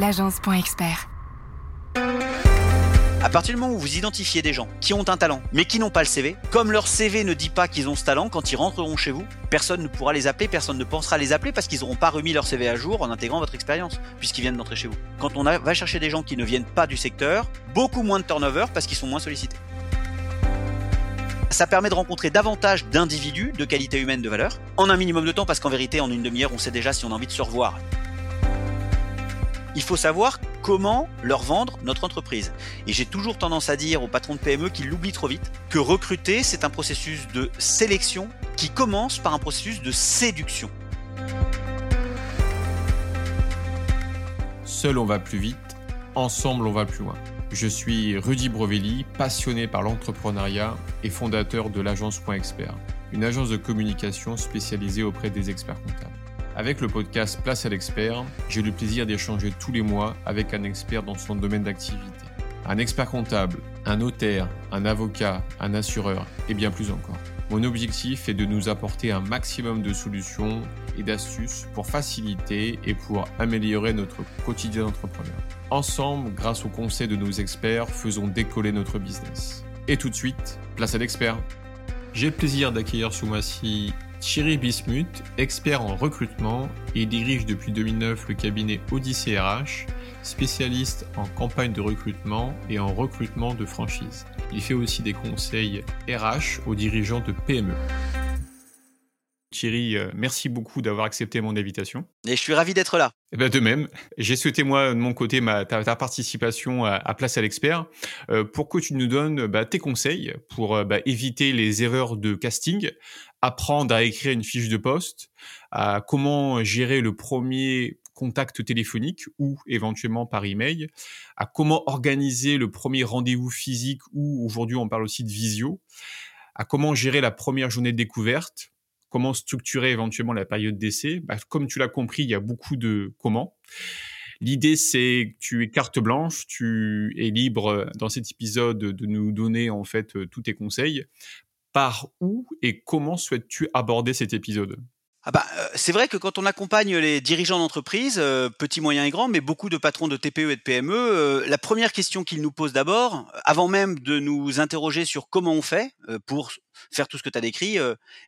l'agence.expert. À partir du moment où vous identifiez des gens qui ont un talent, mais qui n'ont pas le CV, comme leur CV ne dit pas qu'ils ont ce talent, quand ils rentreront chez vous, personne ne pourra les appeler, personne ne pensera les appeler parce qu'ils n'auront pas remis leur CV à jour en intégrant votre expérience, puisqu'ils viennent d'entrer chez vous. Quand on va chercher des gens qui ne viennent pas du secteur, beaucoup moins de turnover parce qu'ils sont moins sollicités. Ça permet de rencontrer davantage d'individus de qualité humaine de valeur en un minimum de temps parce qu'en vérité, en une demi-heure, on sait déjà si on a envie de se revoir il faut savoir comment leur vendre notre entreprise. Et j'ai toujours tendance à dire aux patrons de PME qu'ils l'oublient trop vite, que recruter, c'est un processus de sélection qui commence par un processus de séduction. Seul on va plus vite, ensemble on va plus loin. Je suis Rudy Brovelli, passionné par l'entrepreneuriat et fondateur de l'agence Point Expert, une agence de communication spécialisée auprès des experts comptables. Avec le podcast Place à l'expert, j'ai le plaisir d'échanger tous les mois avec un expert dans son domaine d'activité. Un expert comptable, un notaire, un avocat, un assureur et bien plus encore. Mon objectif est de nous apporter un maximum de solutions et d'astuces pour faciliter et pour améliorer notre quotidien d'entrepreneur. Ensemble, grâce aux conseils de nos experts, faisons décoller notre business. Et tout de suite, place à l'expert. J'ai le plaisir d'accueillir ce mois-ci Thierry Bismuth, expert en recrutement, et dirige depuis 2009 le cabinet Odyssey RH, spécialiste en campagne de recrutement et en recrutement de franchise. Il fait aussi des conseils RH aux dirigeants de PME. Thierry, euh, merci beaucoup d'avoir accepté mon invitation. Et je suis ravi d'être là. Eh ben, de même, j'ai souhaité moi de mon côté ma, ta, participation à, Place à l'expert euh, pour que tu nous donnes bah, tes conseils pour euh, bah, éviter les erreurs de casting, apprendre à écrire une fiche de poste, à comment gérer le premier contact téléphonique ou éventuellement par email, à comment organiser le premier rendez-vous physique ou aujourd'hui on parle aussi de visio, à comment gérer la première journée de découverte, comment structurer éventuellement la période d'essai. Bah, comme tu l'as compris, il y a beaucoup de comment. L'idée, c'est que tu es carte blanche, tu es libre dans cet épisode de nous donner en fait tous tes conseils. Par où et comment souhaites-tu aborder cet épisode? Ah bah, euh, c'est vrai que quand on accompagne les dirigeants d'entreprise, euh, petits, moyens et grands, mais beaucoup de patrons de TPE et de PME, euh, la première question qu'ils nous posent d'abord, avant même de nous interroger sur comment on fait pour faire tout ce que tu as décrit,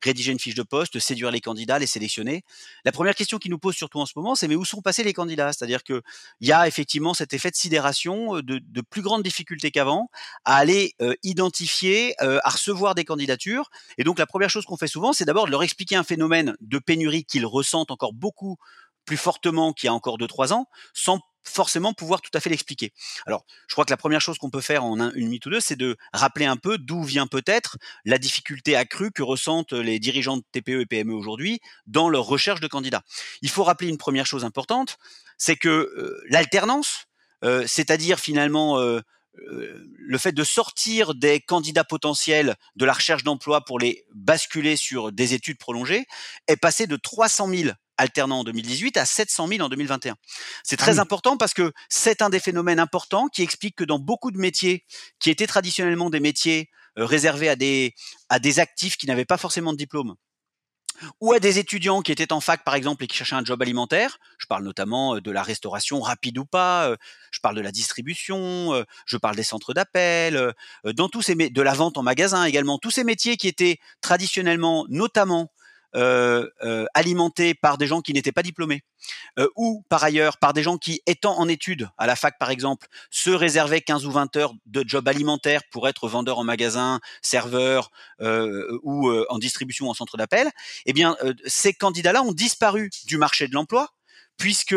rédiger une fiche de poste, séduire les candidats, les sélectionner. La première question qu'ils nous posent surtout en ce moment, c'est mais où sont passés les candidats? C'est-à-dire qu'il y a effectivement cet effet de sidération, de, de plus grandes difficultés qu'avant, à aller identifier, à recevoir des candidatures. Et donc la première chose qu'on fait souvent, c'est d'abord de leur expliquer un phénomène de pénurie qu'ils ressentent encore beaucoup plus fortement qu'il y a encore 2-3 ans, sans forcément pouvoir tout à fait l'expliquer. Alors, je crois que la première chose qu'on peut faire en une minute ou deux, c'est de rappeler un peu d'où vient peut-être la difficulté accrue que ressentent les dirigeants de TPE et PME aujourd'hui dans leur recherche de candidats. Il faut rappeler une première chose importante, c'est que euh, l'alternance, euh, c'est-à-dire finalement euh, le fait de sortir des candidats potentiels de la recherche d'emploi pour les basculer sur des études prolongées est passé de 300 000 alternants en 2018 à 700 000 en 2021. C'est ah très important parce que c'est un des phénomènes importants qui explique que dans beaucoup de métiers qui étaient traditionnellement des métiers euh, réservés à des, à des actifs qui n'avaient pas forcément de diplôme, ou à des étudiants qui étaient en fac par exemple et qui cherchaient un job alimentaire. Je parle notamment euh, de la restauration rapide ou pas, euh, je parle de la distribution, je parle des centres d'appel, dans tous ces de la vente en magasin également, tous ces métiers qui étaient traditionnellement notamment euh, euh, alimentés par des gens qui n'étaient pas diplômés, euh, ou par ailleurs par des gens qui, étant en études à la fac par exemple, se réservaient 15 ou 20 heures de job alimentaire pour être vendeur en magasin, serveur ou en distribution en centre d'appel, eh bien ces candidats-là ont disparu du marché de l'emploi puisque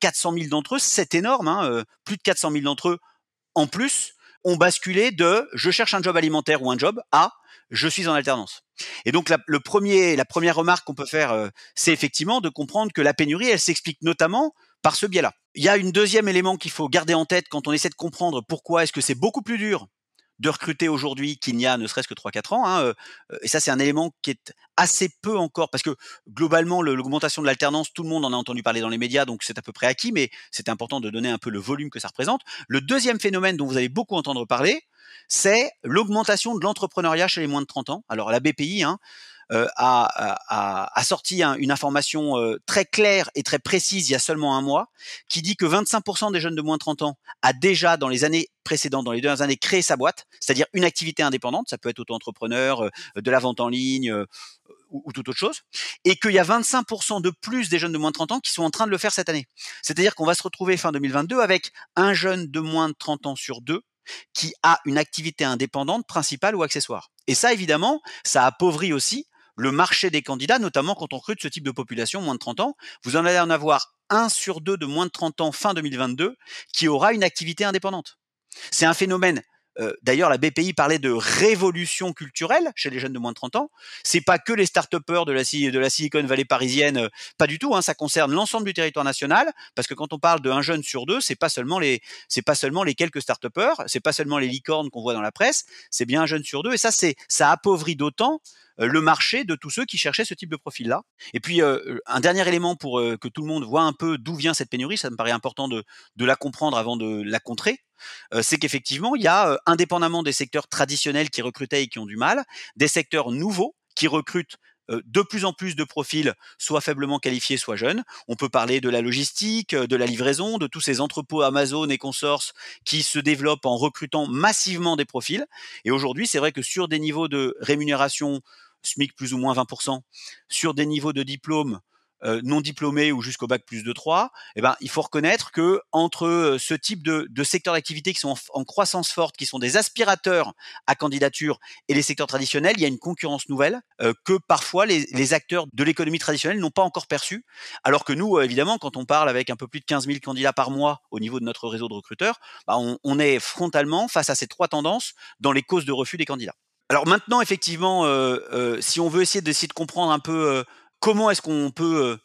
400 000 d'entre eux, c'est énorme, hein, plus de 400 000 d'entre eux en plus ont basculé de je cherche un job alimentaire ou un job à je suis en alternance. Et donc la, le premier, la première remarque qu'on peut faire, euh, c'est effectivement de comprendre que la pénurie, elle s'explique notamment par ce biais-là. Il y a une deuxième élément qu'il faut garder en tête quand on essaie de comprendre pourquoi est-ce que c'est beaucoup plus dur de recruter aujourd'hui qu'il n'y a ne serait-ce que 3-4 ans. Hein, euh, et ça, c'est un élément qui est assez peu encore, parce que globalement, l'augmentation de l'alternance, tout le monde en a entendu parler dans les médias, donc c'est à peu près acquis, mais c'est important de donner un peu le volume que ça représente. Le deuxième phénomène dont vous allez beaucoup entendre parler, c'est l'augmentation de l'entrepreneuriat chez les moins de 30 ans. Alors la BPI, hein, a, sorti une information très claire et très précise il y a seulement un mois, qui dit que 25% des jeunes de moins de 30 ans a déjà dans les années précédentes, dans les dernières années, créé sa boîte, c'est-à-dire une activité indépendante, ça peut être auto-entrepreneur, de la vente en ligne ou, ou toute autre chose, et qu'il y a 25% de plus des jeunes de moins de 30 ans qui sont en train de le faire cette année. C'est-à-dire qu'on va se retrouver fin 2022 avec un jeune de moins de 30 ans sur deux qui a une activité indépendante principale ou accessoire. Et ça, évidemment, ça appauvrit aussi le marché des candidats, notamment quand on recrute ce type de population, moins de 30 ans. Vous en allez en avoir un sur deux de moins de 30 ans fin 2022 qui aura une activité indépendante. C'est un phénomène euh, d'ailleurs, la BPI parlait de révolution culturelle chez les jeunes de moins de 30 ans. C'est pas que les start-upers de la, de la Silicon Valley parisienne, euh, pas du tout. Hein, ça concerne l'ensemble du territoire national, parce que quand on parle d'un jeune sur deux, c'est pas seulement les, c'est pas seulement les quelques start-upers, c'est pas seulement les licornes qu'on voit dans la presse, c'est bien un jeune sur deux. Et ça, c'est, ça appauvrit d'autant le marché de tous ceux qui cherchaient ce type de profil-là. Et puis, un dernier élément pour que tout le monde voit un peu d'où vient cette pénurie, ça me paraît important de, de la comprendre avant de la contrer c'est qu'effectivement, il y a, indépendamment des secteurs traditionnels qui recrutaient et qui ont du mal, des secteurs nouveaux qui recrutent de plus en plus de profils, soit faiblement qualifiés, soit jeunes. On peut parler de la logistique, de la livraison, de tous ces entrepôts Amazon et consorces qui se développent en recrutant massivement des profils. Et aujourd'hui, c'est vrai que sur des niveaux de rémunération SMIC plus ou moins 20%, sur des niveaux de diplôme euh, non diplômés ou jusqu'au bac plus de 3, eh ben, il faut reconnaître que entre euh, ce type de, secteurs d'activité qui sont en, croissance forte, qui sont des aspirateurs à candidature, et les secteurs traditionnels, il y a une concurrence nouvelle euh, que parfois les, acteurs de l'économie traditionnelle n'ont pas encore perçue. Alors que nous, évidemment, quand on parle avec un peu plus de 15 000 candidats par mois au niveau de notre réseau de recruteurs, bah on est frontalement face à ces trois tendances dans les causes de refus des candidats. Alors maintenant, effectivement, euh, euh, si on veut essayer d'essayer de comprendre un peu comment est-ce qu'on peut, euh,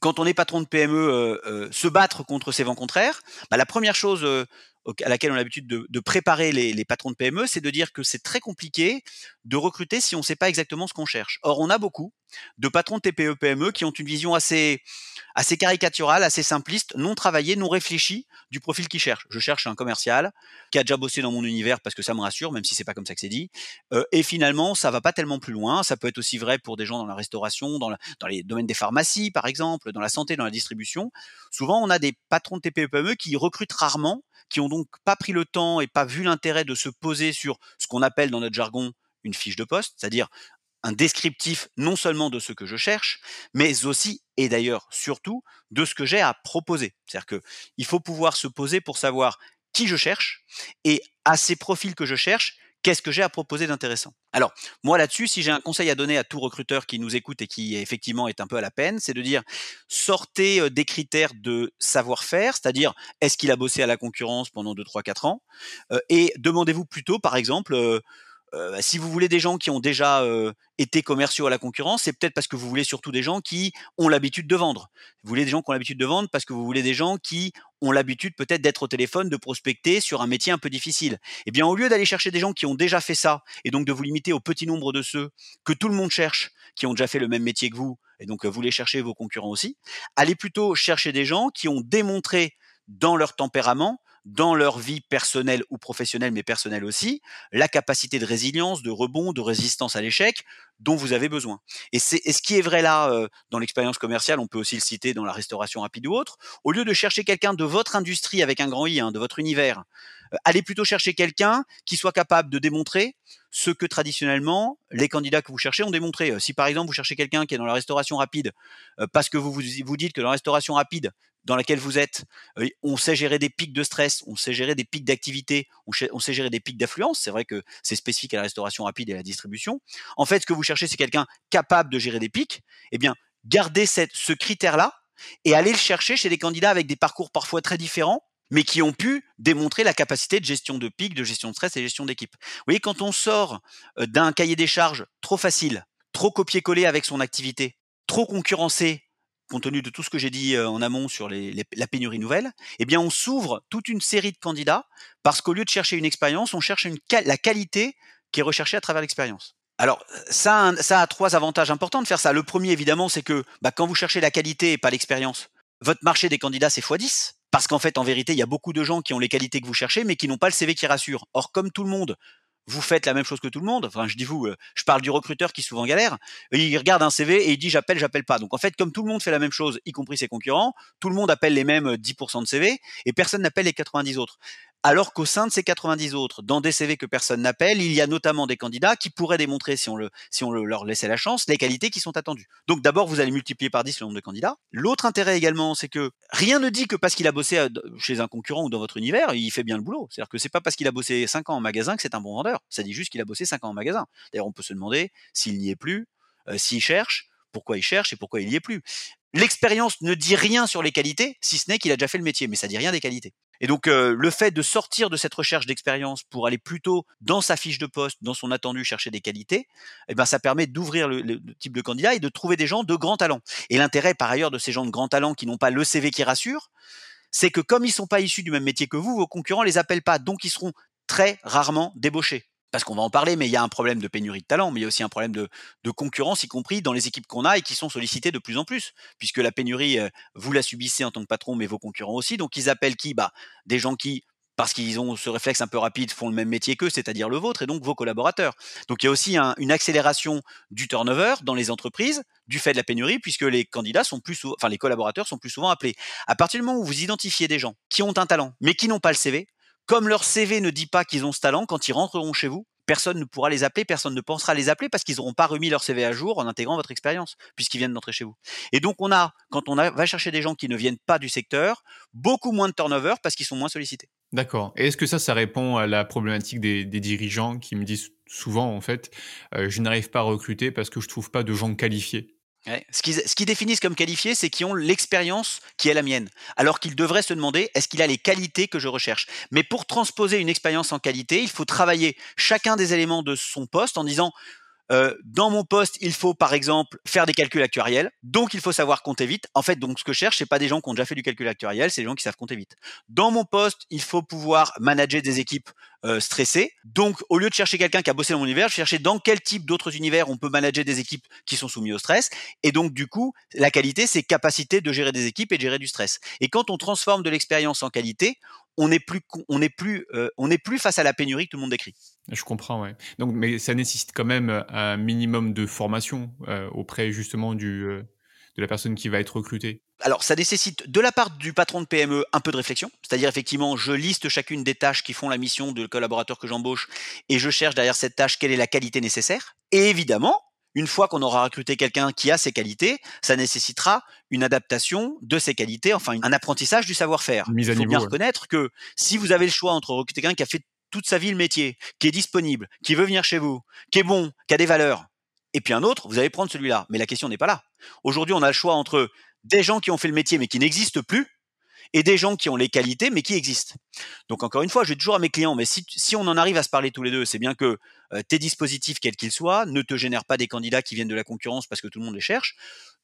quand on est patron de PME, euh, euh, se battre contre ces vents contraires bah, La première chose à laquelle on a l'habitude de, préparer les, patrons de PME, c'est de dire que c'est très compliqué de recruter si on ne sait pas exactement ce qu'on cherche. Or, on a beaucoup de patrons de TPE PME qui ont une vision assez caricaturale, assez simpliste, non travaillée, non réfléchie du profil qu'ils cherchent. Je cherche un commercial qui a déjà bossé dans mon univers parce que ça me rassure, même si c'est pas comme ça que c'est dit. et finalement, ça va pas tellement plus loin. Ça peut être aussi vrai pour des gens dans la restauration, dans les domaines des pharmacies, par exemple, dans la santé, dans la distribution. Souvent, on a des patrons de TPE PME qui recrutent rarement qui ont donc pas pris le temps et pas vu l'intérêt de se poser sur ce qu'on appelle dans notre jargon une fiche de poste, c'est-à-dire un descriptif non seulement de ce que je cherche, mais aussi et d'ailleurs surtout de ce que j'ai à proposer. C'est-à-dire que il faut pouvoir se poser pour savoir qui je cherche et à ces profils que je cherche, qu'est-ce que j'ai à proposer d'intéressant? Alors, moi là-dessus, si j'ai un conseil à donner à tout recruteur qui nous écoute et qui effectivement est un peu à la peine, c'est de dire sortez des critères de savoir-faire, c'est-à-dire est-ce qu'il a bossé à la concurrence pendant 2, 3, 4 ans, et demandez-vous plutôt, par exemple, euh, si vous voulez des gens qui ont déjà euh, été commerciaux à la concurrence, c'est peut-être parce que vous voulez surtout des gens qui ont l'habitude de vendre. Vous voulez des gens qui ont l'habitude de vendre parce que vous voulez des gens qui ont l'habitude peut-être d'être au téléphone, de prospecter sur un métier un peu difficile. Eh bien, au lieu d'aller chercher des gens qui ont déjà fait ça et donc de vous limiter au petit nombre de ceux que tout le monde cherche, qui ont déjà fait le même métier que vous, et donc vous les cherchez vos concurrents aussi, allez plutôt chercher des gens qui ont démontré dans leur tempérament dans leur vie personnelle ou professionnelle, mais personnelle aussi, la capacité de résilience, de rebond, de résistance à l'échec dont vous avez besoin. Et, c'est, ce qui est vrai là euh, dans l'expérience commerciale, on peut aussi le citer dans la restauration rapide ou autre, au lieu de chercher quelqu'un de votre industrie avec un grand I, hein, de votre univers, euh, allez plutôt chercher quelqu'un qui soit capable de démontrer ce que traditionnellement les candidats que vous cherchez ont démontré. Euh, si par exemple vous cherchez quelqu'un qui est dans la restauration rapide, parce que vous vous, vous dites que dans la restauration rapide, dans laquelle vous êtes, on sait gérer des pics de stress, on sait gérer des pics d'activité, on, sait gérer des pics d'affluence. C'est vrai que c'est spécifique à la restauration rapide et à la distribution. En fait, ce que vous cherchez, c'est quelqu'un capable de gérer des pics. Eh bien, gardez ce critère-là et allez le chercher chez des candidats avec des parcours parfois très différents, mais qui ont pu démontrer la capacité de gestion de pics, de gestion de stress et gestion d'équipe. Vous voyez, quand on sort d'un cahier des charges trop facile, trop copier-coller avec son activité, trop concurrencé compte tenu de tout ce que j'ai dit en amont sur la pénurie nouvelle, eh bien on s'ouvre toute une série de candidats parce qu'au lieu de chercher une expérience, on cherche la qualité qui est recherchée à travers l'expérience. Alors ça, ça a trois avantages importants de faire ça. Le premier évidemment, c'est que bah, quand vous cherchez la qualité et pas l'expérience, votre marché des candidats c'est x10 parce qu'en fait en vérité il y a beaucoup de gens qui ont les qualités que vous cherchez mais qui n'ont pas le CV qui rassure. Or comme tout le monde vous faites la même chose que tout le monde. Enfin, je dis vous, euh, je parle du recruteur qui souvent galère. Il regarde un CV et il dit j'appelle, j'appelle pas. Donc en fait, comme tout le monde fait la même chose, y compris ses concurrents, tout le monde appelle les mêmes 10% de CV et personne n'appelle les 90 autres alors qu'au sein de ces 90 autres, dans des CV que personne n'appelle, il y a notamment des candidats qui pourraient démontrer, si on, le, si on leur laissait la chance, les qualités qui sont attendues. Donc d'abord, vous allez multiplier par 10 le nombre de candidats. L'autre intérêt également, c'est que rien ne dit que parce qu'il a bossé euh, chez un concurrent ou dans votre univers, il fait bien le boulot. C'est-à-dire que c'est pas parce qu'il a bossé 5 ans en magasin que c'est un bon vendeur. Ça dit juste qu'il a bossé 5 ans en magasin. D'ailleurs, on peut se demander s'il n'y est plus, euh, s'il cherche, pourquoi il cherche et pourquoi il n'y est plus. L'expérience ne dit rien sur les qualités, si ce n'est qu'il a déjà fait le métier, mais ça dit rien des qualités. Et donc euh, le fait de sortir de cette recherche d'expérience pour aller plutôt dans sa fiche de poste, dans son attendu, chercher des qualités, eh ben ça permet d'ouvrir le, type de candidat et de trouver des gens de grand talent. Et l'intérêt par ailleurs de ces gens de grand talent qui n'ont pas le CV qui rassure, c'est que comme ils sont pas issus du même métier que vous, vos concurrents les appellent pas, donc ils seront très rarement débauchés parce qu'on va en parler, mais il y a un problème de pénurie de talent, mais il y a aussi un problème de, concurrence, y compris dans les équipes qu'on a et qui sont sollicitées de plus en plus, puisque la pénurie, euh, vous la subissez en tant que patron, mais vos concurrents aussi. Donc ils appellent qui? Bah, Des gens qui, parce qu'ils ont ce réflexe un peu rapide, font le même métier qu'eux, c'est-à-dire le vôtre, et donc vos collaborateurs. Donc il y a aussi une accélération du turnover dans les entreprises du fait de la pénurie, puisque les candidats sont plus enfin les collaborateurs sont plus souvent appelés. À partir du moment où vous identifiez des gens qui ont un talent, mais qui n'ont pas le CV, comme leur CV ne dit pas qu'ils ont ce talent, quand ils rentreront chez vous, personne ne pourra les appeler, personne ne pensera les appeler parce qu'ils n'auront pas remis leur CV à jour en intégrant votre expérience, puisqu'ils viennent d'entrer chez vous. Et donc on a, quand on va chercher des gens qui ne viennent pas du secteur, beaucoup moins de turnover parce qu'ils sont moins sollicités. D'accord. Et est-ce que ça, ça répond à la problématique des, dirigeants qui me disent souvent, en fait, euh, je n'arrive pas à recruter parce que je trouve pas de gens qualifiés? Ce qu'ils définissent comme qualifiés, c'est qu'ils ont l'expérience qui est la mienne. Alors qu'ils devraient se demander, est-ce qu'il a les qualités que je recherche? Mais pour transposer une expérience en qualité, il faut travailler chacun des éléments de son poste en disant, euh, dans mon poste, il faut par exemple faire des calculs actuariels, donc il faut savoir compter vite. En fait, donc ce que je cherche, c'est pas des gens qui ont déjà fait du calcul actuariel, c'est des gens qui savent compter vite. Dans mon poste, il faut pouvoir manager des équipes euh, stressées. Donc, au lieu de chercher quelqu'un qui a bossé dans mon univers, je chercher dans quel type d'autres univers on peut manager des équipes qui sont soumises au stress. Et donc, du coup, la qualité, c'est capacité de gérer des équipes et de gérer du stress. Et quand on transforme de l'expérience en qualité, on n'est plus, on n'est plus, euh, on n'est plus face à la pénurie que tout le monde décrit. Je comprends, ouais. Donc, mais ça nécessite quand même euh, un minimum de formation euh, auprès justement du, de la personne qui va être recrutée. Alors, ça nécessite de la part du patron de PME un peu de réflexion, c'est-à-dire effectivement, je liste chacune des tâches qui font la mission de collaborateur que j'embauche et je cherche derrière cette tâche quelle est la qualité nécessaire. Et évidemment, une fois qu'on aura recruté quelqu'un qui a ces qualités, ça nécessitera une adaptation de ces qualités, enfin un apprentissage du savoir-faire. Il faut bien reconnaître que si vous avez le choix entre recruter quelqu'un qui a fait toute sa vie le métier, qui est disponible, qui veut venir chez vous, qui est bon, qui a des valeurs, et puis un autre, vous allez prendre celui-là. Mais la question n'est pas là. Aujourd'hui, on a le choix entre des gens qui ont fait le métier mais qui n'existent plus, et des gens qui ont les qualités mais qui existent. Donc encore une fois, je dis toujours à mes clients, mais si, si on en arrive à se parler tous les deux, c'est bien que euh, tes dispositifs, quels qu'ils soient, ne te génèrent pas des candidats qui viennent de la concurrence parce que tout le monde les cherche.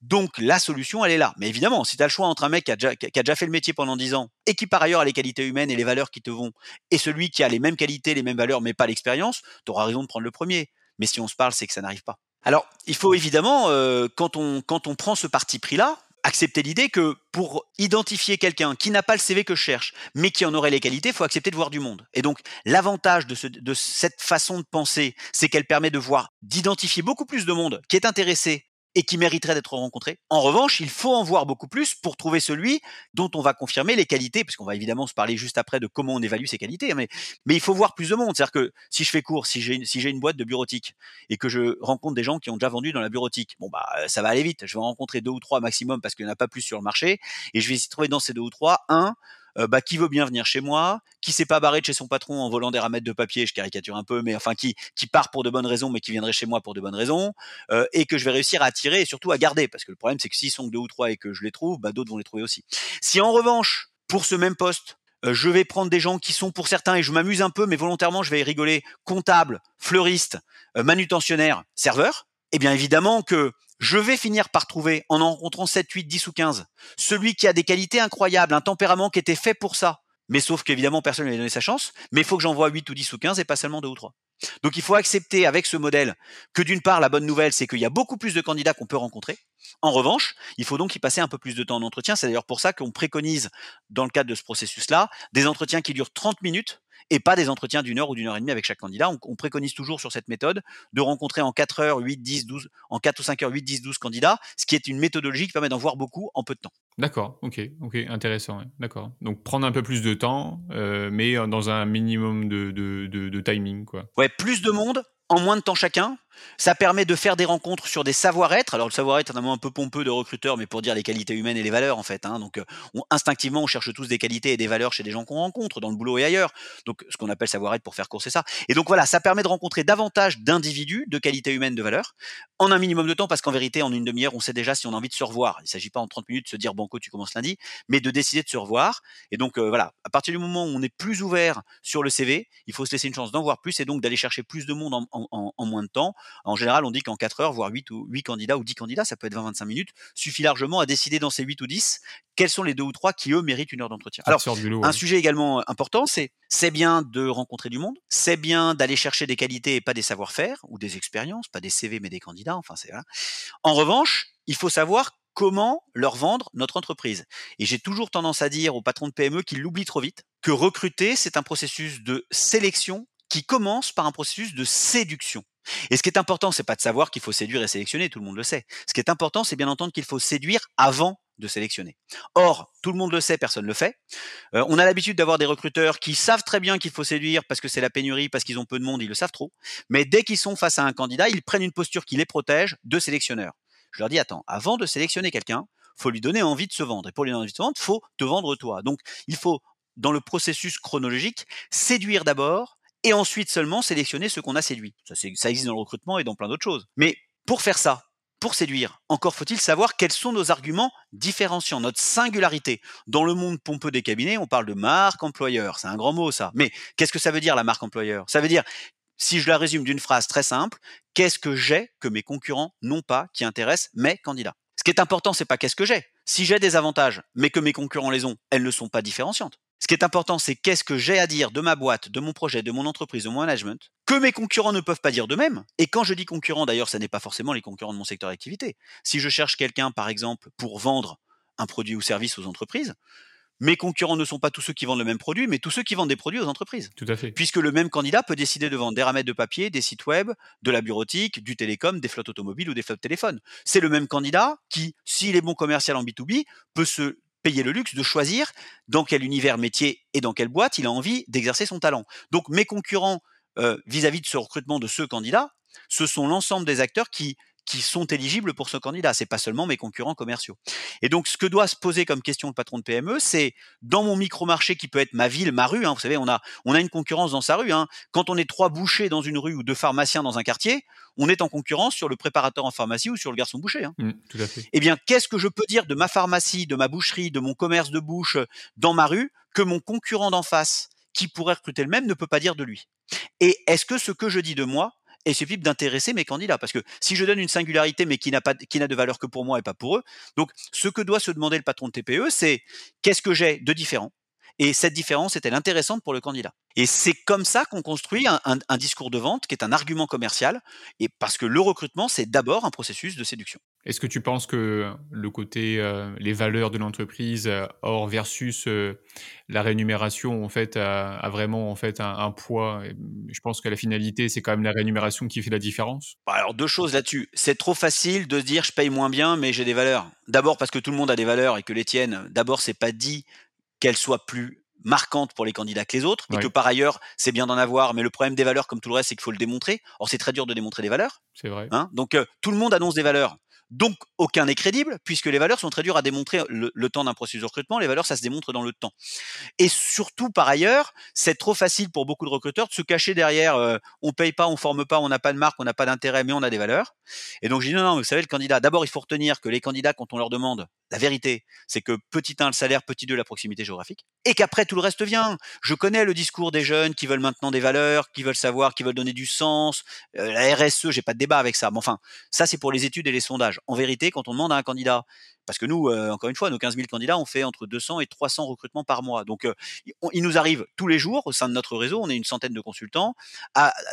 Donc la solution, elle est là. Mais évidemment, si tu as le choix entre un mec qui a, déjà, fait le métier pendant 10 ans et qui par ailleurs a les qualités humaines et les valeurs qui te vont, et celui qui a les mêmes qualités, les mêmes valeurs, mais pas l'expérience, tu auras raison de prendre le premier. Mais si on se parle, c'est que ça n'arrive pas. Alors, il faut évidemment, euh, quand, on, quand on prend ce parti pris-là, accepter l'idée que pour identifier quelqu'un qui n'a pas le CV que je cherche, mais qui en aurait les qualités, il faut accepter de voir du monde. Et donc, l'avantage de, de cette façon de penser, c'est qu'elle permet de voir, d'identifier beaucoup plus de monde qui est intéressé et qui mériterait d'être rencontré. En revanche, il faut en voir beaucoup plus pour trouver celui dont on va confirmer les qualités, parce qu'on va évidemment se parler juste après de comment on évalue ses qualités, mais, mais il faut voir plus de monde. C'est-à-dire que si je fais court, si j'ai si une boîte de bureautique et que je rencontre des gens qui ont déjà vendu dans la bureautique, bon bah ça va aller vite. Je vais en rencontrer deux ou trois maximum parce qu'il n'y en a pas plus sur le marché, et je vais essayer de trouver dans ces deux ou trois un euh, bah, qui veut bien venir chez moi, qui s'est pas barré de chez son patron en volant des ramettes de papier, je caricature un peu, mais enfin qui, qui part pour de bonnes raisons, mais qui viendrait chez moi pour de bonnes raisons, euh, et que je vais réussir à attirer et surtout à garder, parce que le problème c'est que s'ils sont deux ou trois et que je les trouve, bah, d'autres vont les trouver aussi. Si en revanche, pour ce même poste, euh, je vais prendre des gens qui sont pour certains, et je m'amuse un peu, mais volontairement je vais rigoler, comptable, fleuriste, manutentionnaire, serveur, eh bien évidemment que je vais finir par trouver, en en rencontrant 7, 8, 10 ou 15, celui qui a des qualités incroyables, un tempérament qui était fait pour ça. Mais sauf qu'évidemment, personne ne lui a donné sa chance, mais il faut que j'en vois 8 ou 10 ou 15 et pas seulement 2 ou 3. Donc il faut accepter avec ce modèle que d'une part, la bonne nouvelle, c'est qu'il y a beaucoup plus de candidats qu'on peut rencontrer. En revanche, il faut donc y passer un peu plus de temps en entretien. C'est d'ailleurs pour ça qu'on préconise, dans le cadre de ce processus-là, des entretiens qui durent 30 minutes et pas des entretiens d'une heure ou d'une heure et demie avec chaque candidat. On, préconise toujours sur cette méthode de rencontrer en 4 heures, 8, 10, 12, en 4 ou 5 heures, 8, 10, 12 candidats, ce qui est une méthodologie qui permet d'en voir beaucoup en peu de temps. D'accord, ok, ok, intéressant, d'accord. Donc prendre un peu plus de temps, euh, mais dans un minimum de, de, de timing, quoi. Ouais, plus de monde, en moins de temps chacun, ça permet de faire des rencontres sur des savoir-être. Alors le savoir-être est un mot un peu pompeux de recruteur, mais pour dire les qualités humaines et les valeurs en fait. Hein. Donc euh, instinctivement, on cherche tous des qualités et des valeurs chez des gens qu'on rencontre dans le boulot et ailleurs. Donc ce qu'on appelle savoir-être pour faire court, c'est ça. Et donc voilà, ça permet de rencontrer davantage d'individus de qualités humaines, de valeurs, en un minimum de temps, parce qu'en vérité, en une demi-heure, on sait déjà si on a envie de se revoir. Il ne s'agit pas en 30 minutes de se dire banco, tu commences lundi, mais de décider de se revoir. Et donc euh, voilà, à partir du moment où on est plus ouvert sur le CV, il faut se laisser une chance d'en voir plus et donc d'aller chercher plus de monde en, en moins de temps. En général, on dit en 4 heures, voire 8, ou 8 candidats ou 10 candidats, ça peut être 20-25 minutes, suffit largement à décider dans ces 8 ou 10 quels sont les deux ou trois qui, eux, méritent une heure d'entretien. Alors, un sujet également important, c'est c'est bien de rencontrer du monde, c'est bien d'aller chercher des qualités et pas des savoir-faire ou des expériences, pas des CV mais des candidats. Enfin, c'est En revanche, il faut savoir comment leur vendre notre entreprise. Et j'ai toujours tendance à dire aux patrons de PME qu'ils l'oublient trop vite, que recruter, c'est un processus de sélection qui commence par un processus de séduction. Et ce qui est important, c'est pas de savoir qu'il faut séduire et sélectionner, tout le monde le sait. Ce qui est important, c'est bien entendu qu'il faut séduire avant de sélectionner. Or, tout le monde le sait, personne ne le fait. Euh, on a l'habitude d'avoir des recruteurs qui savent très bien qu'il faut séduire parce que c'est la pénurie, parce qu'ils ont peu de monde, ils le savent trop. Mais dès qu'ils sont face à un candidat, ils prennent une posture qui les protège de sélectionneur. Je leur dis, attends, avant de sélectionner quelqu'un, faut lui donner envie de se vendre. Et pour lui donner envie de se vendre, faut te vendre toi. Donc, il faut, dans le processus chronologique, séduire d'abord, et ensuite seulement sélectionner ceux qu'on a séduits. Ça, ça existe dans le recrutement et dans plein d'autres choses. Mais pour faire ça, pour séduire, encore faut-il savoir quels sont nos arguments différenciants, notre singularité. Dans le monde pompeux des cabinets, on parle de marque employeur. C'est un grand mot, ça. Mais qu'est-ce que ça veut dire, la marque employeur Ça veut dire, si je la résume d'une phrase très simple, qu'est-ce que j'ai que mes concurrents n'ont pas qui intéresse mes candidats? Ce qui est important, c'est pas qu'est-ce que j'ai. Si j'ai des avantages, mais que mes concurrents les ont, elles ne sont pas différenciantes. Ce qui est important, c'est qu'est-ce que j'ai à dire de ma boîte, de mon projet, de mon entreprise, de mon management, que mes concurrents ne peuvent pas dire d'eux-mêmes? Et quand je dis concurrents, d'ailleurs, ça n'est pas forcément les concurrents de mon secteur d'activité. Si je cherche quelqu'un, par exemple, pour vendre un produit ou service aux entreprises, mes concurrents ne sont pas tous ceux qui vendent le même produit, mais tous ceux qui vendent des produits aux entreprises. Tout à fait. Puisque le même candidat peut décider de vendre des ramettes de papier, des sites web, de la bureautique, du télécom, des flottes automobiles ou des flottes téléphones. C'est le même candidat qui, s'il est bon commercial en B2B, peut se payer le luxe de choisir dans quel univers métier et dans quelle boîte il a envie d'exercer son talent. Donc mes concurrents euh, vis-à-vis de ce recrutement de ce candidat, ce sont l'ensemble des acteurs qui qui sont éligibles pour ce candidat. C'est pas seulement mes concurrents commerciaux. Et donc, ce que doit se poser comme question le patron de PME, c'est dans mon micro-marché qui peut être ma ville, ma rue. Hein, vous savez, on a on a une concurrence dans sa rue. Hein. Quand on est trois bouchers dans une rue ou deux pharmaciens dans un quartier, on est en concurrence sur le préparateur en pharmacie ou sur le garçon boucher. Hein. Mmh, tout à fait. Eh bien, qu'est-ce que je peux dire de ma pharmacie, de ma boucherie, de mon commerce de bouche dans ma rue que mon concurrent d'en face, qui pourrait recruter le même, ne peut pas dire de lui? Et est-ce que ce que je dis de moi et suffit d'intéresser mes candidats. Parce que si je donne une singularité, mais qui n'a pas, qui n'a de valeur que pour moi et pas pour eux, donc ce que doit se demander le patron de TPE, c'est qu'est-ce que j'ai de différent? Et cette différence est-elle intéressante pour le candidat? Et c'est comme ça qu'on construit un, discours de vente qui est un argument commercial, et parce que le recrutement, c'est d'abord un processus de séduction. Est-ce que tu penses que le côté, euh, les valeurs de l'entreprise, euh, or versus euh, la rémunération, en fait, a, vraiment en fait un, poids? Je pense que la finalité, c'est quand même la rémunération qui fait la différence. Bah, alors deux choses là-dessus. C'est trop facile de dire je paye moins bien, mais j'ai des valeurs. D'abord parce que tout le monde a des valeurs et que les tiennes, d'abord c'est pas dit qu'elle soit plus marquante pour les candidats que les autres, et que par ailleurs, c'est bien d'en avoir, mais le problème des valeurs, comme tout le reste, c'est qu'il faut le démontrer. Or, c'est très dur de démontrer des valeurs. C'est vrai. Hein? Donc, euh, tout le monde annonce des valeurs. Donc, aucun n'est crédible, puisque les valeurs sont très dures à démontrer le, temps d'un processus de recrutement. Les valeurs, ça se démontre dans le temps. Et surtout, par ailleurs, c'est trop facile pour beaucoup de recruteurs de se cacher derrière euh, on paye pas, on forme pas, on n'a pas de marque, on n'a pas d'intérêt, mais on a des valeurs. Et donc, je dis non, non, vous savez, le candidat, d'abord, il faut retenir que les candidats, quand on leur demande la vérité, c'est que petit 1, le salaire, petit 2, la proximité géographique, et qu'après, tout le reste vient. Je connais le discours des jeunes qui veulent maintenant des valeurs, qui veulent savoir, qui veulent donner du sens. Euh, la RSE, j'ai pas de débat avec ça. Mais enfin, ça, c'est pour les études et les sondages. En vérité, quand on demande à un candidat, parce que nous, euh, encore une fois, nos 15 000 candidats, on fait entre 200 et 300 recrutements par mois. Donc, euh, il nous arrive tous les jours, au sein de notre réseau, on est une centaine de consultants,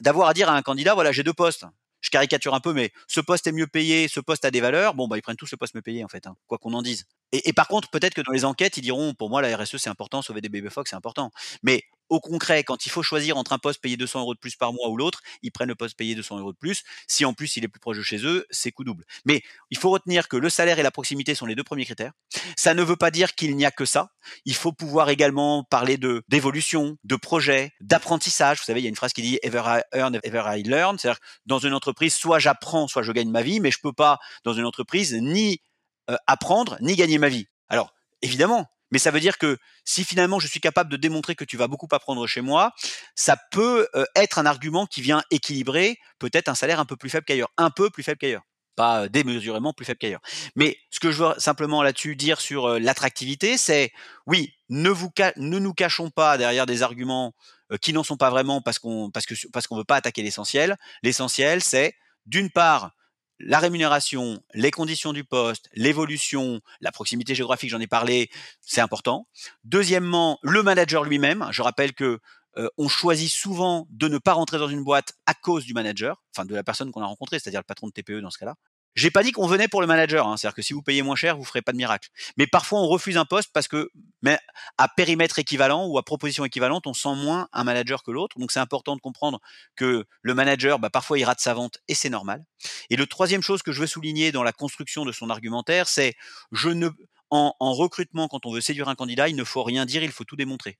d'avoir à dire à un candidat, voilà, j'ai deux postes. je caricature un peu, mais ce poste est mieux payé, ce poste a des valeurs, bon, bah, ils prennent tous le poste mieux payé, en fait, hein, quoi qu'on en dise. Et, et, par contre, peut-être que dans les enquêtes, ils diront, pour moi, la RSE, c'est important, sauver des bébés phoques, c'est important. Mais au concret, quand il faut choisir entre un poste payé 200 euros de plus par mois ou l'autre, ils prennent le poste payé 200 euros de plus. Si en plus il est plus proche de chez eux, c'est coup double. Mais il faut retenir que le salaire et la proximité sont les deux premiers critères. Ça ne veut pas dire qu'il n'y a que ça. Il faut pouvoir également parler de d'évolution, de projet, d'apprentissage. Vous savez, il y a une phrase qui dit "Ever I earn, ever I learn", c'est-à-dire dans une entreprise, soit j'apprends, soit je gagne ma vie, mais je peux pas dans une entreprise ni euh, apprendre ni gagner ma vie. Alors évidemment, mais ça veut dire que si finalement je suis capable de démontrer que tu vas beaucoup apprendre chez moi, ça peut euh, être un argument qui vient équilibrer peut-être un salaire un peu plus faible qu'ailleurs, un peu plus faible qu'ailleurs pas euh, démesurément plus faible qu'ailleurs. Mais ce que je veux simplement là-dessus dire sur euh, l'attractivité, c'est oui, ne, nous cachons pas derrière des arguments qui n'en sont pas vraiment parce qu'on parce que parce qu'on veut pas attaquer l'essentiel. L'essentiel, c'est d'une part la rémunération, les conditions du poste, l'évolution, la proximité géographique, j'en ai parlé, c'est important. Deuxièmement, le manager lui-même. Je rappelle que euh, on choisit souvent de ne pas rentrer dans une boîte à cause du manager, enfin de la personne qu'on a rencontrée, c'est-à-dire le patron de TPE dans ce cas-là. J'ai pas dit qu'on venait pour le manager, hein. c'est-à-dire que si vous payez moins cher, vous ferez pas de miracle. Mais parfois, on refuse un poste parce que, mais à périmètre équivalent ou à proposition équivalente, on sent moins un manager que l'autre. Donc, c'est important de comprendre que le manager, bah, parfois, il rate sa vente et c'est normal. Et le troisième chose que je veux souligner dans la construction de son argumentaire, c'est je ne, en, en recrutement, quand on veut séduire un candidat, il ne faut rien dire, il faut tout démontrer.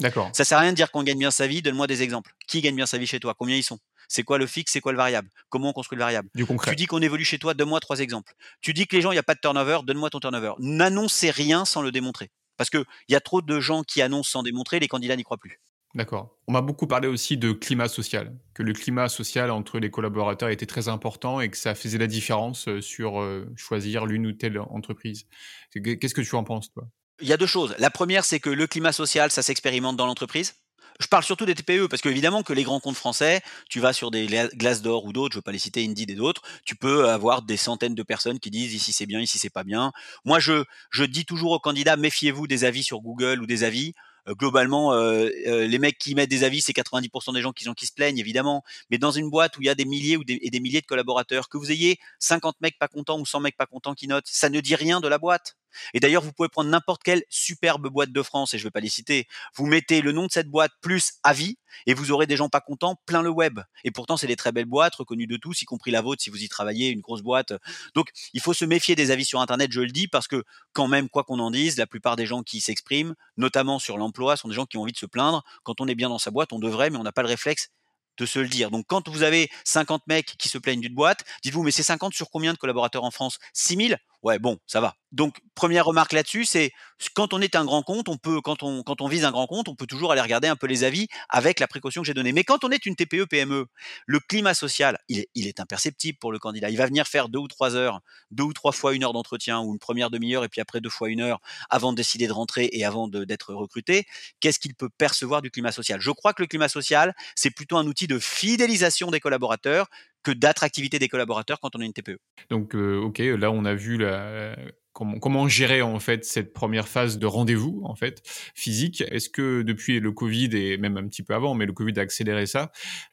D'accord. Ça sert à rien de dire qu'on gagne bien sa vie. Donne-moi des exemples. Qui gagne bien sa vie chez toi? Combien ils sont? C'est quoi le fixe, c'est quoi le variable? Comment on construit le variable? Du concret. Tu dis qu'on évolue chez toi, donne-moi trois exemples. Tu dis que les gens, il n'y a pas de turnover, donne-moi ton turnover. N'annoncez rien sans le démontrer. Parce qu'il y a trop de gens qui annoncent sans démontrer, les candidats n'y croient plus. D'accord. On m'a beaucoup parlé aussi de climat social, que le climat social entre les collaborateurs était très important et que ça faisait la différence euh, sur euh, choisir l'une ou telle entreprise. Qu'est-ce que tu en penses, toi? Il y a deux choses. La première, c'est que le climat social, ça s'expérimente dans l'entreprise. Je parle surtout des TPE parce que évidemment que les grands comptes français, tu vas sur des glaces d'or ou d'autres, je veux pas les citer, Indeed et d'autres, tu peux avoir des centaines de personnes qui disent ici c'est bien, ici c'est pas bien. Moi je je dis toujours aux candidats méfiez-vous des avis sur Google ou des avis. Euh, globalement, euh, euh, les mecs qui mettent des avis, c'est 90% des gens qui, se plaignent, évidemment. Mais dans une boîte où il y a des milliers ou et des milliers de collaborateurs, que vous ayez 50 mecs pas contents ou 100 mecs pas contents qui notent, ça ne dit rien de la boîte. Et d'ailleurs, vous pouvez prendre n'importe quelle superbe boîte de France, et je ne vais pas les citer, vous mettez le nom de cette boîte plus avis, et vous aurez des gens pas contents plein le web. Et pourtant, c'est des très belles boîtes, reconnues de tous, y compris la vôtre si vous y travaillez, une grosse boîte. Donc, il faut se méfier des avis sur Internet, je le dis, parce que quand même, quoi qu'on en dise, la plupart des gens qui s'expriment, notamment sur l'emploi, sont des gens qui ont envie de se plaindre. Quand on est bien dans sa boîte, on devrait, mais on n'a pas le réflexe de se le dire. Donc quand vous avez 50 mecs qui se plaignent d'une boîte, dites-vous, mais c'est 50 sur combien de collaborateurs en France? 6000 Ouais, bon, ça va. Donc première remarque là-dessus, c'est quand on est un grand compte, on peut quand on quand on vise un grand compte, on peut toujours aller regarder un peu les avis avec la précaution que j'ai donnée. Mais quand on est une TPE PME, le climat social, il est, il est imperceptible pour le candidat. Il va venir faire deux ou trois heures, deux ou trois fois une heure d'entretien ou une première demi-heure et puis après deux fois une heure avant de décider de rentrer et avant d'être recruté. Qu'est-ce qu'il peut percevoir du climat social? Je crois que le climat social, c'est plutôt un outil de fidélisation des collaborateurs que d'attractivité des collaborateurs quand on est une TPE. Donc, euh, ok, là on a vu comment, comment gérer en fait cette première phase de rendez-vous en fait physique. Est-ce que depuis le Covid et même un petit peu avant, mais le Covid a accéléré ça,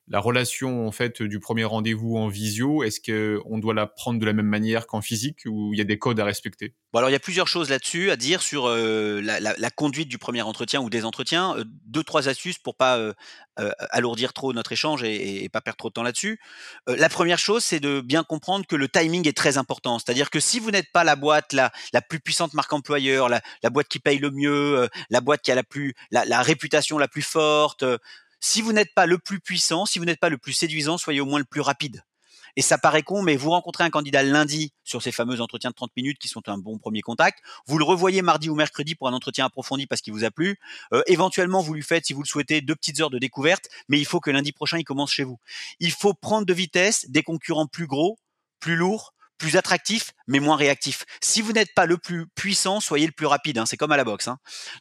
la relation en fait du premier rendez-vous en visio, est-ce que on doit la prendre de la même manière qu'en physique ou il y a des codes à respecter? Bon alors il y a plusieurs choses là-dessus à dire sur euh, la, conduite du premier entretien ou des entretiens. Euh, deux trois astuces pour pas euh, alourdir trop notre échange et, et, pas perdre trop de temps là-dessus. La première chose c'est de bien comprendre que le timing est très important. C'est-à-dire que si vous n'êtes pas la boîte la, la plus puissante marque employeur, la, boîte qui paye le mieux, la boîte qui a la plus la réputation la plus forte si vous n'êtes pas le plus puissant, si vous n'êtes pas le plus séduisant, soyez au moins le plus rapide. Et ça paraît con, mais vous rencontrez un candidat lundi sur ces fameux entretiens de 30 minutes qui sont un bon premier contact. Vous le revoyez mardi ou mercredi pour un entretien approfondi parce qu'il vous a plu. Euh, éventuellement, vous lui faites, si vous le souhaitez, deux petites heures de découverte, mais il faut que lundi prochain, il commence chez vous. Il faut prendre de vitesse des concurrents plus gros, plus lourds, plus attractif, mais moins réactif. Si vous n'êtes pas le plus puissant, soyez le plus rapide. Hein, c'est comme à la boxe. Hein.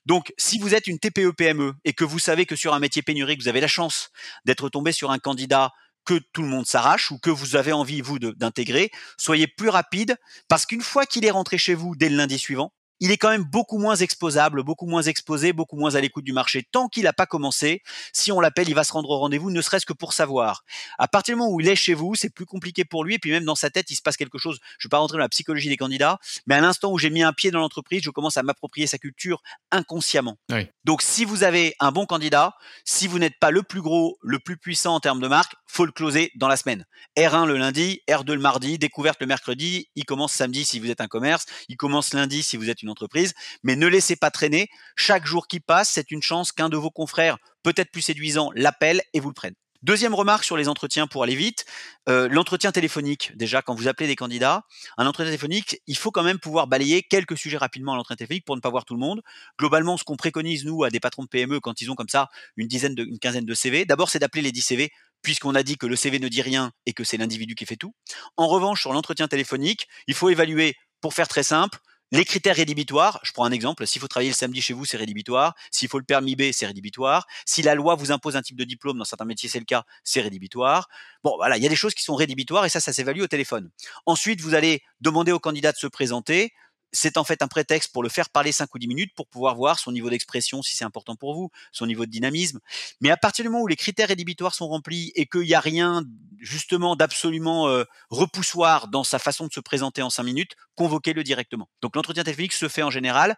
Donc, si vous êtes une TPE PME et que vous savez que sur un métier pénurique, vous avez la chance d'être tombé sur un candidat que tout le monde s'arrache ou que vous avez envie vous d'intégrer, soyez plus rapide parce qu'une fois qu'il est rentré chez vous dès le lundi suivant, il est quand même beaucoup moins exposable, beaucoup moins exposé, beaucoup moins à l'écoute du marché. Tant qu'il n'a pas commencé, si on l'appelle, il va se rendre au rendez-vous, ne serait-ce que pour savoir. À partir du moment où il est chez vous, c'est plus compliqué pour lui, et puis même dans sa tête, il se passe quelque chose. Je ne vais pas rentrer dans la psychologie des candidats, mais à l'instant où j'ai mis un pied dans l'entreprise, je commence à m'approprier sa culture inconsciemment. Donc si vous avez un bon candidat, si vous n'êtes pas le plus gros, le plus puissant en termes de marque, faut le closer dans la semaine. R1 le lundi, R2 le mardi, découverte le mercredi, il commence samedi si vous êtes un commerce, il commence lundi si vous êtes une entreprise, mais ne laissez pas traîner. Chaque jour qui passe, c'est une chance qu'un de vos confrères, peut-être plus séduisant, l'appelle et vous le prenne. Deuxième remarque sur les entretiens pour aller vite, euh, l'entretien téléphonique. Déjà, quand vous appelez des candidats, un entretien téléphonique, il faut quand même pouvoir balayer quelques sujets rapidement à l'entretien téléphonique pour ne pas voir tout le monde. Globalement, ce qu'on préconise nous à des patrons de PME quand ils ont comme ça une dizaine, de, une quinzaine de CV, d'abord c'est d'appeler les 10 CV puisqu'on a dit que le CV ne dit rien et que c'est l'individu qui fait tout. En revanche, sur l'entretien téléphonique, il faut évaluer, pour faire très simple, les critères rédhibitoires, je prends un exemple, s'il faut travailler le samedi chez vous, c'est rédhibitoire. S'il faut le permis B, c'est rédhibitoire. Si la loi vous impose un type de diplôme, dans certains métiers c'est le cas, c'est rédhibitoire. Bon, voilà, il y a des choses qui sont rédhibitoires et ça, ça s'évalue au téléphone. Ensuite, vous allez demander au candidat de se présenter c'est en fait un prétexte pour le faire parler 5 ou 10 minutes pour pouvoir voir son niveau d'expression si c'est important pour vous, son niveau de dynamisme. Mais à partir du moment où les critères rédhibitoires sont remplis et qu'il n'y a rien justement d'absolument euh, repoussoir dans sa façon de se présenter en 5 minutes, convoquez-le directement. Donc l'entretien téléphonique se fait en général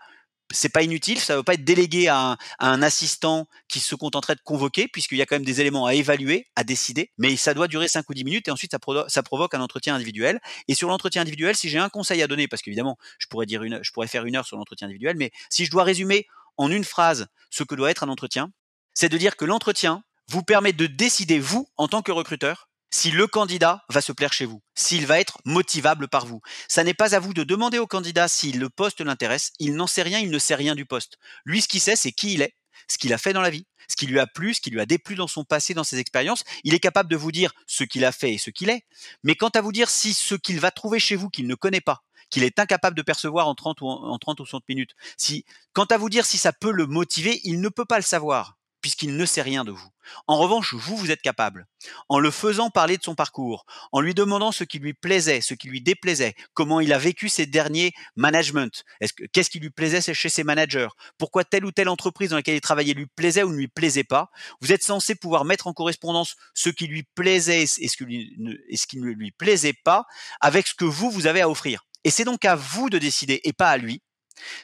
c'est pas inutile, ça ne va pas être délégué à un, assistant qui se contenterait de convoquer, puisqu'il y a quand même des éléments à évaluer, à décider, mais ça doit durer 5 ou 10 minutes et ensuite ça, provoque un entretien individuel. Et sur l'entretien individuel, si j'ai un conseil à donner, parce qu'évidemment, je je pourrais faire une heure sur l'entretien individuel, mais si je dois résumer en une phrase ce que doit être un entretien, c'est de dire que l'entretien vous permet de décider, vous, en tant que recruteur, si le candidat va se plaire chez vous, s'il va être motivable par vous. Ça n'est pas à vous de demander au candidat si le poste l'intéresse. Il n'en sait rien, il ne sait rien du poste. Lui, ce qu'il sait, c'est qui il est, ce qu'il a fait dans la vie, ce qui lui a plu, ce qui lui a déplu dans son passé, dans ses expériences. Il est capable de vous dire ce qu'il a fait et ce qu'il est. Mais quant à vous dire si ce qu'il va trouver chez vous qu'il ne connaît pas, qu'il est incapable de percevoir en 30 ou en 30 ou 60 minutes, si, quant à vous dire si ça peut le motiver, il ne peut pas le savoir puisqu'il ne sait rien de vous. En revanche, vous, vous êtes capable, en le faisant parler de son parcours, en lui demandant ce qui lui plaisait, ce qui lui déplaisait, comment il a vécu ses derniers management, qu'est-ce qui lui plaisait chez ses managers, pourquoi telle ou telle entreprise dans laquelle il travaillait lui plaisait ou ne lui plaisait pas? Vous êtes censé pouvoir mettre en correspondance ce qui lui plaisait et ce, qui et ce qui ne lui plaisait pas avec ce que vous, vous avez à offrir. Et c'est donc à vous de décider et pas à lui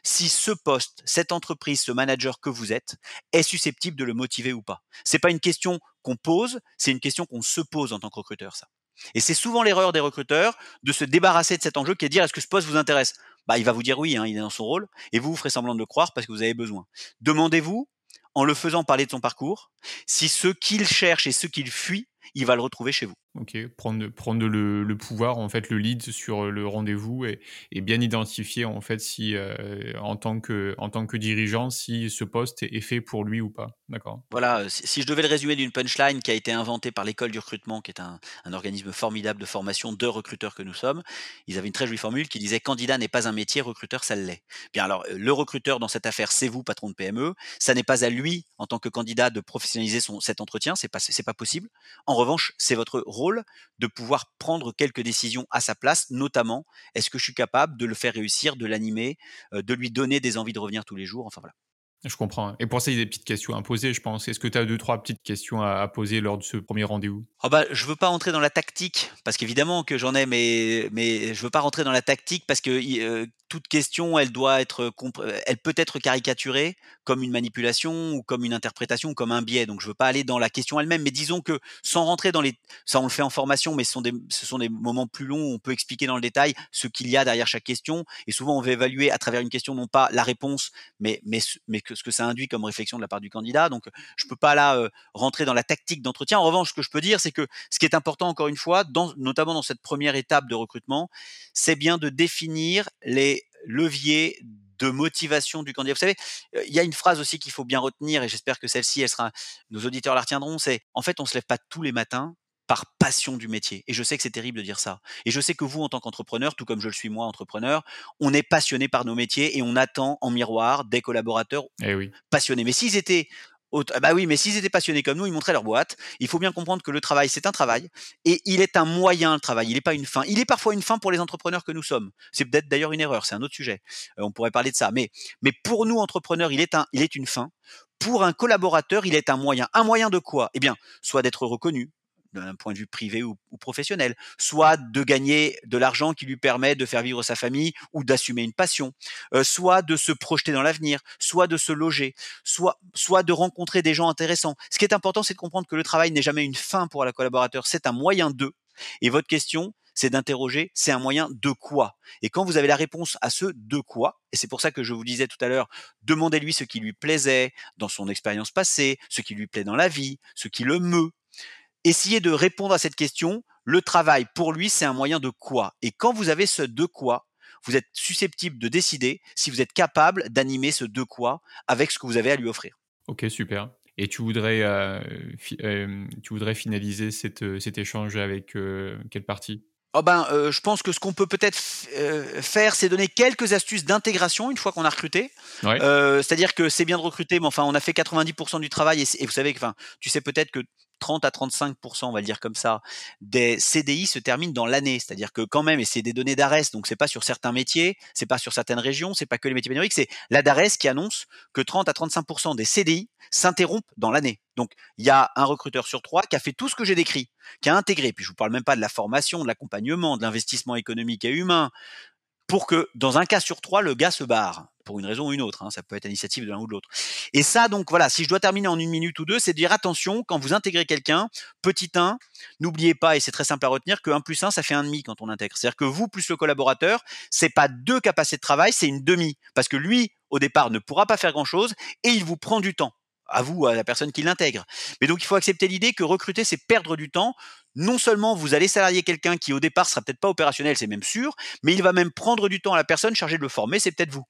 si ce poste, cette entreprise, ce manager que vous êtes est susceptible de le motiver ou pas. C'est pas une question qu'on pose, c'est une question qu'on se pose en tant que recruteur, ça. Et c'est souvent l'erreur des recruteurs de se débarrasser de cet enjeu qui est de dire est-ce que ce poste vous intéresse? Bah, il va vous dire oui, hein, il est dans son rôle, et vous vous ferez semblant de le croire parce que vous avez besoin. Demandez-vous, en le faisant parler de son parcours, si ce qu'il cherche et ce qu'il fuit, il va le retrouver chez vous. Ok, prendre, prendre le, le, pouvoir, en fait, le lead sur le rendez-vous et, et bien identifier, en fait, si, euh, en, tant que, en tant que dirigeant, si ce poste est fait pour lui ou pas. D'accord. Voilà, si, je devais le résumer d'une punchline qui a été inventée par l'école du recrutement, qui est un, un, organisme formidable de formation de recruteurs que nous sommes, ils avaient une très jolie formule qui disait candidat n'est pas un métier, recruteur, ça l'est. Bien alors, le recruteur dans cette affaire, c'est vous, patron de PME. Ça n'est pas à lui, en tant que candidat, de professionnaliser son, cet entretien, c'est pas, c'est pas possible. En revanche, c'est votre rôle de pouvoir prendre quelques décisions à sa place, notamment est-ce que je suis capable de le faire réussir, de l'animer, euh, de lui donner des envies de revenir tous les jours, enfin voilà. Je comprends. Et pour ça, il y a des petites questions à poser, je pense. Est-ce que tu as deux, trois petites questions à, poser lors de ce premier rendez-vous? Oh bah, Je ne veux pas entrer dans la tactique, parce qu'évidemment que j'en ai, mais, mais je ne veux pas rentrer dans la tactique, parce que euh, toute question, elle doit être, elle peut être caricaturée comme une manipulation ou comme une interprétation ou comme un biais. Donc je veux pas aller dans la question elle-même, mais disons que sans rentrer dans les, ça on le fait en formation, mais ce sont des, ce sont des moments plus longs où on peut expliquer dans le détail ce qu'il y a derrière chaque question. Et souvent on va évaluer à travers une question non pas la réponse, mais mais mais que ce que ça induit comme réflexion de la part du candidat. Donc je peux pas là rentrer dans la tactique d'entretien. En revanche, ce que je peux dire, c'est que ce qui est important encore une fois, notamment dans cette première étape de recrutement, c'est bien de définir les levier de motivation du candidat. Vous savez, il y a une phrase aussi qu'il faut bien retenir, et j'espère que celle-ci, elle sera, nos auditeurs la retiendront, c'est en fait, on se lève pas tous les matins par passion du métier. Et je sais que c'est terrible de dire ça. Et je sais que vous, en tant qu'entrepreneur, tout comme je le suis moi, entrepreneur, on est passionné par nos métiers et on attend en miroir des collaborateurs eh oui. passionnés. Mais s'ils étaient bah oui, mais s'ils étaient passionnés comme nous, ils montraient leur boîte. Il faut bien comprendre que le travail, c'est un travail et il est un moyen, le travail. Il n'est pas une fin. Il est parfois une fin pour les entrepreneurs que nous sommes. C'est peut-être d'ailleurs une erreur. C'est un autre sujet. Euh, on pourrait parler de ça. Mais, mais pour nous, entrepreneurs, il est, un, il est une fin. Pour un collaborateur, il est un moyen. Un moyen de quoi? Eh bien, soit d'être reconnu, d'un point de vue privé ou, professionnel, soit de gagner de l'argent qui lui permet de faire vivre sa famille ou d'assumer une passion, euh, soit de se projeter dans l'avenir, soit de se loger, soit, soit de rencontrer des gens intéressants. Ce qui est important, c'est de comprendre que le travail n'est jamais une fin pour la collaborateur, c'est un moyen d'eux. Et votre question, c'est d'interroger, c'est un moyen de quoi? Et quand vous avez la réponse à ce de quoi, et c'est pour ça que je vous disais tout à l'heure, demandez-lui ce qui lui plaisait dans son expérience passée, ce qui lui plaît dans la vie, ce qui le meut, essayez de répondre à cette question. Le travail, pour lui, c'est un moyen de quoi? Et quand vous avez ce de quoi, vous êtes susceptible de décider si vous êtes capable d'animer ce de quoi avec ce que vous avez à lui offrir. Ok, super. Et tu voudrais, euh, euh, tu voudrais finaliser euh, cet échange avec quelle partie? Oh ben, je pense que ce qu'on peut peut-être faire, c'est donner quelques astuces d'intégration une fois qu'on a recruté. C'est-à-dire que c'est bien de recruter, mais enfin, on a fait 90% du travail et, et vous savez que, enfin, tu sais peut-être que 30 à 35% on va le dire comme ça, des CDI se terminent dans l'année. C'est-à-dire que quand même, et c'est des données d'ARES, donc c'est pas sur certains métiers, c'est pas sur certaines régions, c'est pas que les métiers pénuriques, c'est la d'ARES qui annonce que 30 à 35% des CDI s'interrompent dans l'année. Donc il y a un recruteur sur trois qui a fait tout ce que j'ai décrit, qui a intégré. Puis je vous parle même pas de la formation, de l'accompagnement, de l'investissement économique et humain, pour que dans un cas sur trois, le gars se barre pour une raison ou une autre. Hein, ça peut être initiative de l'un ou de l'autre. Et ça, donc voilà, si je dois terminer en une minute ou deux, c'est de dire attention, quand vous intégrez quelqu'un, petit 1, n'oubliez pas, et c'est très simple à retenir, que 1 plus 1, ça fait un demi quand on intègre. C'est-à-dire que vous plus le collaborateur, c'est pas deux capacités de travail, c'est une demi. Parce que lui, au départ, ne pourra pas faire grand-chose et il vous prend du temps à vous, à la personne qui l'intègre. Mais donc il faut accepter l'idée que recruter, c'est perdre du temps non seulement vous allez salarier quelqu'un qui au départ sera peut-être pas opérationnel, c'est même sûr, mais il va même prendre du temps à la personne chargée de le former, c'est peut-être vous.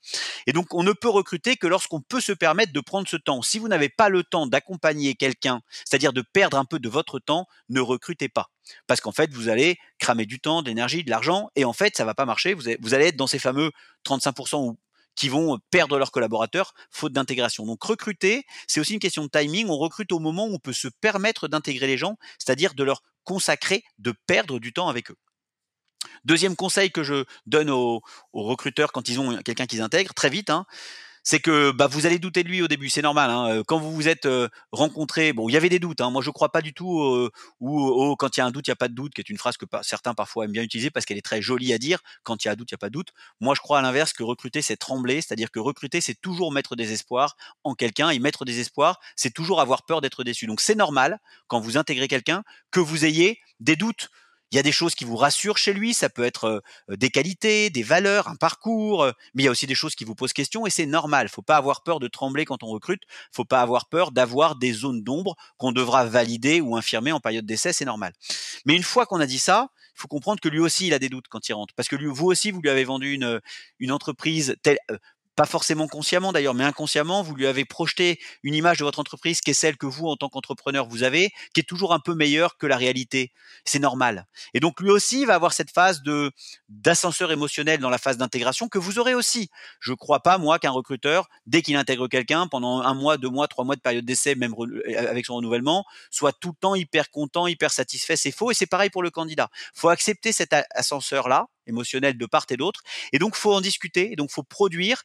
Et donc on ne peut recruter que lorsqu'on peut se permettre de prendre ce temps. Si vous n'avez pas le temps d'accompagner quelqu'un, c'est-à-dire de perdre un peu de votre temps, ne recrutez pas. Parce qu'en fait, vous allez cramer du temps, de l'énergie, de l'argent, et en fait, ça va pas marcher. Vous, allez être dans ces fameux 35% ou qui vont perdre leurs collaborateurs faute d'intégration. Donc recruter, c'est aussi une question de timing. On recrute au moment où on peut se permettre d'intégrer les gens, c'est-à-dire de leur consacré de perdre du temps avec eux. Deuxième conseil que je donne aux, recruteurs quand ils ont quelqu'un qu'ils intègrent, très vite, hein, c'est que bah, vous allez douter de lui au début, c'est normal. Hein. Quand vous vous êtes euh, rencontrés, bon, il y avait des doutes. Hein. Moi, je crois pas du tout euh, ou quand il y a un doute, il y a pas de doute, qui est une phrase que certains parfois aiment bien utiliser parce qu'elle est très jolie à dire. Quand il y a un doute, il y a pas de doute. Moi, je crois à l'inverse que recruter, c'est trembler, c'est-à-dire que recruter, c'est toujours mettre des espoirs en quelqu'un et mettre des espoirs, c'est toujours avoir peur d'être déçu. Donc, c'est normal quand vous intégrez quelqu'un que vous ayez des doutes il y a des choses qui vous rassurent chez lui, ça peut être des qualités, des valeurs, un parcours, mais il y a aussi des choses qui vous posent question et c'est normal. Faut pas avoir peur de trembler quand on recrute, faut pas avoir peur d'avoir des zones d'ombre qu'on devra valider ou infirmer en période d'essai, c'est normal. Mais une fois qu'on a dit ça, il faut comprendre que lui aussi il a des doutes quand il rentre parce que vous aussi vous lui avez vendu une, une entreprise telle pas forcément consciemment d'ailleurs, mais inconsciemment, vous lui avez projeté une image de votre entreprise qui est celle que vous, en tant qu'entrepreneur, vous avez, qui est toujours un peu meilleure que la réalité. C'est normal. Et donc lui aussi va avoir cette phase de d'ascenseur émotionnel dans la phase d'intégration que vous aurez aussi. Je ne crois pas moi qu'un recruteur, dès qu'il intègre quelqu'un pendant un mois, deux mois, trois mois de période d'essai, même euh, avec son renouvellement, soit tout le temps hyper content, hyper satisfait. C'est faux et c'est pareil pour le candidat. Faut accepter cet ascenseur là émotionnel de part et d'autre. Et donc, faut en discuter. Et donc, faut produire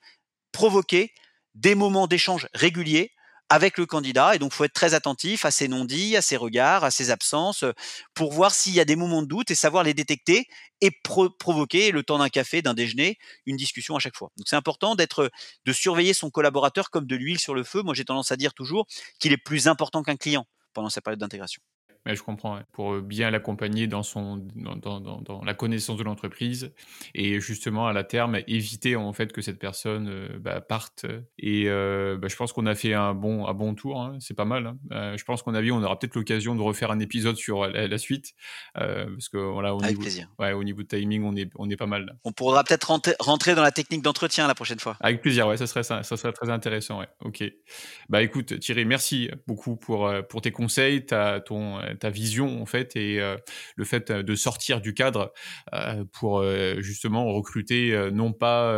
provoquer des moments d'échange réguliers avec le candidat. Et donc, faut être très attentif à ses non-dits, à ses regards, à ses absences, pour voir s'il y a des moments de doute et savoir les détecter et provoquer le temps d'un café, d'un déjeuner, une discussion à chaque fois. Donc, c'est important d'être, de surveiller son collaborateur comme de l'huile sur le feu. Moi, j'ai tendance à dire toujours qu'il est plus important qu'un client pendant sa période d'intégration je comprends. Pour euh, bien l'accompagner dans, son, dans, dans, dans, la connaissance de l'entreprise et justement à la terme éviter en fait que cette personne euh, bah, parte. Et euh, bah, je pense qu'on a fait un bon, un bon tour. Hein. C'est pas mal. Hein. je pense qu'on a vu, on aura peut-être l'occasion de refaire un épisode sur la, suite parce que voilà, au Avec niveau, plaisir. Ouais, au niveau de timing, on est, on est pas mal. On pourra peut-être rentrer dans la technique d'entretien la prochaine fois. Avec plaisir. Ouais, ça serait ça, ça serait très intéressant. Ouais. Ok. Bah écoute, Thierry, merci beaucoup pour pour tes conseils, ta ton ta vision en fait et euh, le fait euh, de sortir du cadre euh, pour justement recruter non pas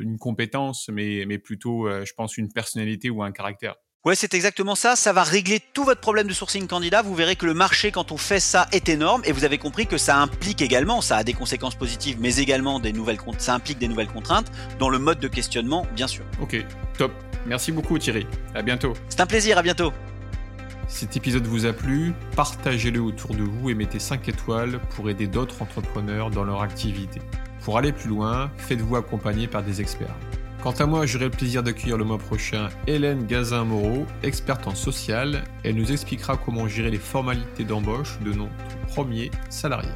une compétence mais, mais plutôt je pense une personnalité ou un caractère. Ouais, c'est exactement ça. Ça va régler tout votre problème de sourcing candidat. Vous verrez que le marché, quand on fait ça, est énorme. Et vous avez compris que ça implique également, ça a des conséquences positives, mais également des nouvelles, ça implique des nouvelles contraintes dans le mode de questionnement, bien sûr. Ok, top. Merci beaucoup Thierry. À bientôt. C'est un plaisir. À bientôt. Cet épisode vous a plu, partagez-le autour de vous et mettez 5 étoiles pour aider d'autres entrepreneurs dans leur activité. Pour aller plus loin, faites-vous accompagner par des experts. Quant à moi, j'aurai le plaisir d'accueillir le mois prochain Hélène Gazin-Moreau, experte en social. Elle nous expliquera comment gérer les formalités d'embauche de notre premier salarié.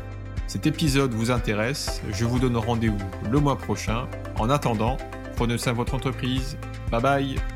Cet épisode vous intéresse, je vous donne rendez-vous le mois prochain. En attendant, prenez soin de votre entreprise. Bye bye